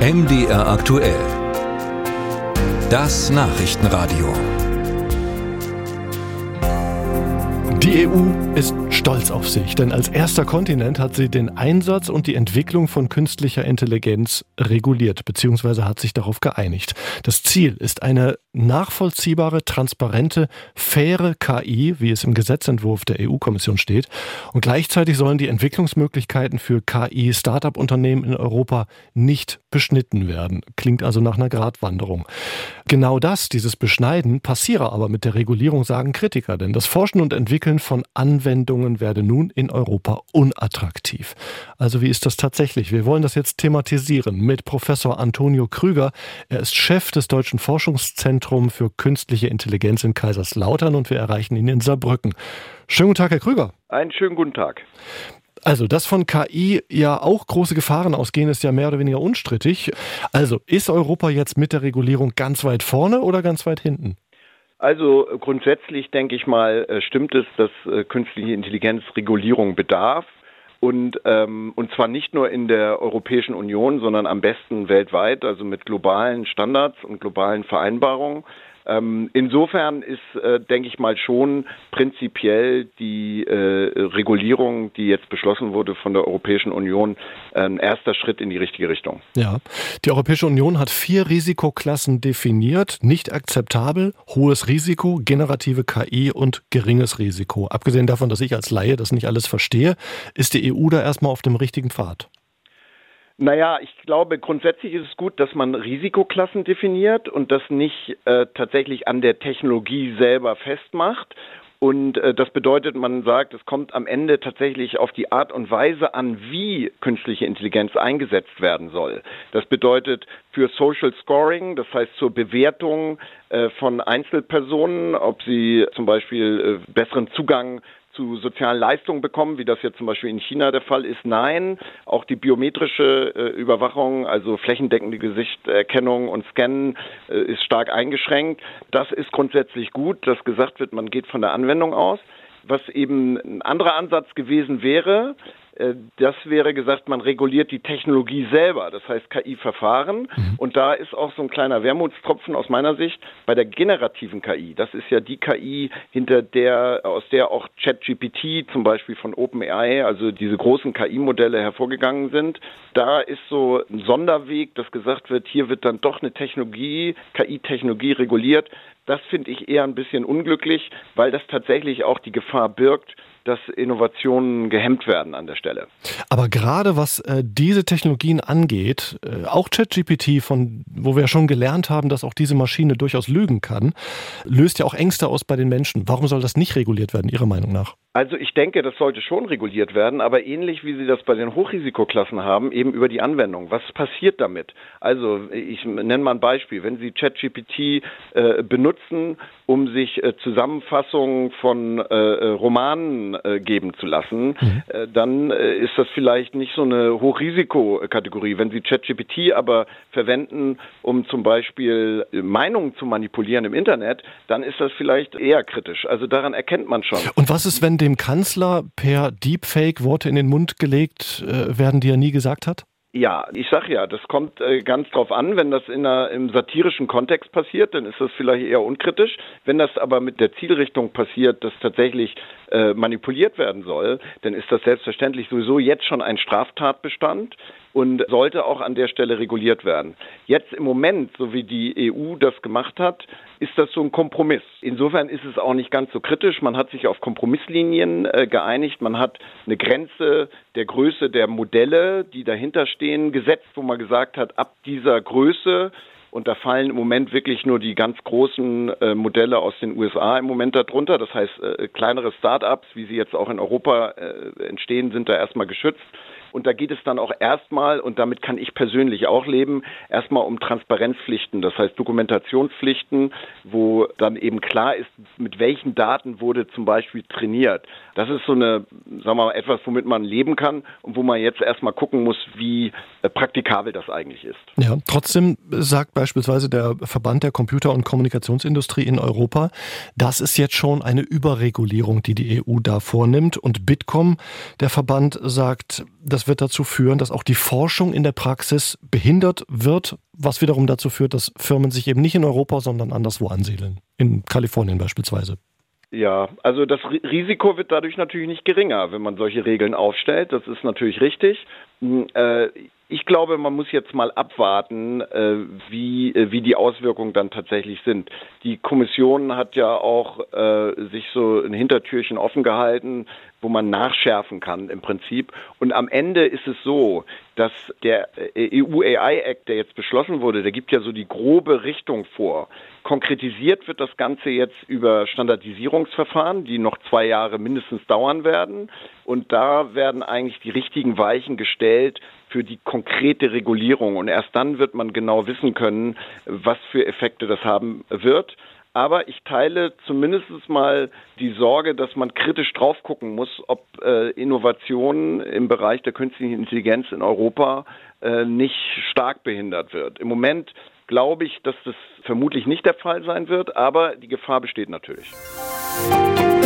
MDR aktuell. Das Nachrichtenradio. Die EU ist stolz auf sich, denn als erster Kontinent hat sie den Einsatz und die Entwicklung von künstlicher Intelligenz reguliert bzw. hat sich darauf geeinigt. Das Ziel ist eine nachvollziehbare, transparente, faire KI, wie es im Gesetzentwurf der EU-Kommission steht. Und gleichzeitig sollen die Entwicklungsmöglichkeiten für KI-Startup-Unternehmen in Europa nicht beschnitten werden. Klingt also nach einer Gratwanderung. Genau das, dieses Beschneiden, passiere aber mit der Regulierung, sagen Kritiker, denn das Forschen und Entwickeln von Anwendungen werde nun in Europa unattraktiv. Also wie ist das tatsächlich? Wir wollen das jetzt thematisieren mit Professor Antonio Krüger. Er ist Chef des Deutschen Forschungszentrums Zentrum für künstliche Intelligenz in Kaiserslautern und wir erreichen ihn in Saarbrücken. Schönen guten Tag, Herr Krüger. Einen schönen guten Tag. Also, dass von KI ja auch große Gefahren ausgehen, ist ja mehr oder weniger unstrittig. Also, ist Europa jetzt mit der Regulierung ganz weit vorne oder ganz weit hinten? Also grundsätzlich denke ich mal, äh, stimmt es, dass äh, künstliche Intelligenz Regulierung bedarf und, ähm, und zwar nicht nur in der Europäischen Union, sondern am besten weltweit, also mit globalen Standards und globalen Vereinbarungen. Ähm, insofern ist, äh, denke ich mal, schon prinzipiell die äh, Regulierung, die jetzt beschlossen wurde von der Europäischen Union, ein erster Schritt in die richtige Richtung. Ja, die Europäische Union hat vier Risikoklassen definiert. Nicht akzeptabel, hohes Risiko, generative KI und geringes Risiko. Abgesehen davon, dass ich als Laie das nicht alles verstehe, ist die EU da erstmal auf dem richtigen Pfad. Naja, ich glaube, grundsätzlich ist es gut, dass man Risikoklassen definiert und das nicht äh, tatsächlich an der Technologie selber festmacht. Und äh, das bedeutet, man sagt, es kommt am Ende tatsächlich auf die Art und Weise an, wie künstliche Intelligenz eingesetzt werden soll. Das bedeutet für Social Scoring, das heißt zur Bewertung äh, von Einzelpersonen, ob sie zum Beispiel äh, besseren Zugang zu sozialen Leistungen bekommen, wie das jetzt zum Beispiel in China der Fall ist. Nein, auch die biometrische äh, Überwachung, also flächendeckende Gesichtserkennung und Scannen äh, ist stark eingeschränkt. Das ist grundsätzlich gut, dass gesagt wird, man geht von der Anwendung aus. Was eben ein anderer Ansatz gewesen wäre, das wäre gesagt, man reguliert die Technologie selber, das heißt KI-Verfahren. Mhm. Und da ist auch so ein kleiner Wermutstropfen aus meiner Sicht bei der generativen KI. Das ist ja die KI, hinter der, aus der auch ChatGPT zum Beispiel von OpenAI, also diese großen KI-Modelle hervorgegangen sind. Da ist so ein Sonderweg, dass gesagt wird, hier wird dann doch eine Technologie, KI-Technologie reguliert. Das finde ich eher ein bisschen unglücklich, weil das tatsächlich auch die Gefahr birgt, dass Innovationen gehemmt werden an der Stelle. Aber gerade was äh, diese Technologien angeht, äh, auch ChatGPT, von wo wir schon gelernt haben, dass auch diese Maschine durchaus lügen kann, löst ja auch Ängste aus bei den Menschen. Warum soll das nicht reguliert werden, Ihrer Meinung nach? Also ich denke, das sollte schon reguliert werden, aber ähnlich wie Sie das bei den Hochrisikoklassen haben, eben über die Anwendung. Was passiert damit? Also ich nenne mal ein Beispiel. Wenn Sie ChatGPT äh, benutzen, um sich äh, Zusammenfassungen von äh, äh äh, geben zu lassen, mhm. Äh, dann ist das vielleicht nicht so eine Hochrisikokategorie. Wenn Sie ChatGPT aber verwenden, um zum Beispiel Meinungen zu manipulieren im Internet, dann ist das vielleicht eher kritisch. Also daran erkennt man schon. Und was ist, wenn dem Kanzler per Deepfake Worte in den Mund gelegt äh, werden, die er nie gesagt hat? Ja, ich sag ja, das kommt äh, ganz drauf an. Wenn das in einer, im satirischen Kontext passiert, dann ist das vielleicht eher unkritisch. Wenn das aber mit der Zielrichtung passiert, dass tatsächlich äh, manipuliert werden soll, dann ist das selbstverständlich sowieso jetzt schon ein Straftatbestand und sollte auch an der Stelle reguliert werden. Jetzt im Moment, so wie die EU das gemacht hat, ist das so ein Kompromiss. Insofern ist es auch nicht ganz so kritisch. Man hat sich auf Kompromisslinien äh, geeinigt. Man hat eine Grenze der Größe der Modelle, die dahinter stehen, gesetzt, wo man gesagt hat, ab dieser Größe und da fallen im Moment wirklich nur die ganz großen äh, Modelle aus den USA im Moment darunter. Das heißt, äh, kleinere Start-ups, wie sie jetzt auch in Europa äh, entstehen, sind da erstmal geschützt. Und da geht es dann auch erstmal, und damit kann ich persönlich auch leben, erstmal um Transparenzpflichten, das heißt Dokumentationspflichten, wo dann eben klar ist, mit welchen Daten wurde zum Beispiel trainiert. Das ist so eine, sagen wir mal, etwas, womit man leben kann und wo man jetzt erstmal gucken muss, wie äh, praktikabel das eigentlich ist. Ja, trotzdem sagt beispielsweise der Verband der Computer- und Kommunikationsindustrie in Europa, das ist jetzt schon eine Überregulierung, die die EU da vornimmt. Und Bitkom, der Verband, sagt, das das wird dazu führen, dass auch die Forschung in der Praxis behindert wird, was wiederum dazu führt, dass Firmen sich eben nicht in Europa, sondern anderswo ansiedeln. In Kalifornien beispielsweise. Ja, also das Risiko wird dadurch natürlich nicht geringer, wenn man solche Regeln aufstellt. Das ist natürlich richtig. Hm, äh, ich glaube, man muss jetzt mal abwarten, äh, wie, äh, wie die Auswirkungen dann tatsächlich sind. Die Kommission hat ja auch sich so ein Hintertürchen offen gehalten, wo man nachschärfen kann im Prinzip. Und am Ende ist es so, dass der EU AI Act, der jetzt beschlossen wurde, der gibt ja so die grobe Richtung vor. Konkretisiert wird das Ganze jetzt über Standardisierungsverfahren, die noch zwei Jahre mindestens dauern werden. Und da werden eigentlich die richtigen Weichen gestellt für die konkrete Regulierung. Und erst dann wird man genau wissen können, was für Effekte das haben wird. Aber ich teile zumindest mal die Sorge, dass man kritisch drauf gucken muss, ob äh, Innovationen im Bereich der künstlichen Intelligenz in Europa äh, nicht stark behindert wird. Im Moment glaube ich, dass das vermutlich nicht der Fall sein wird, aber die Gefahr besteht natürlich. Musik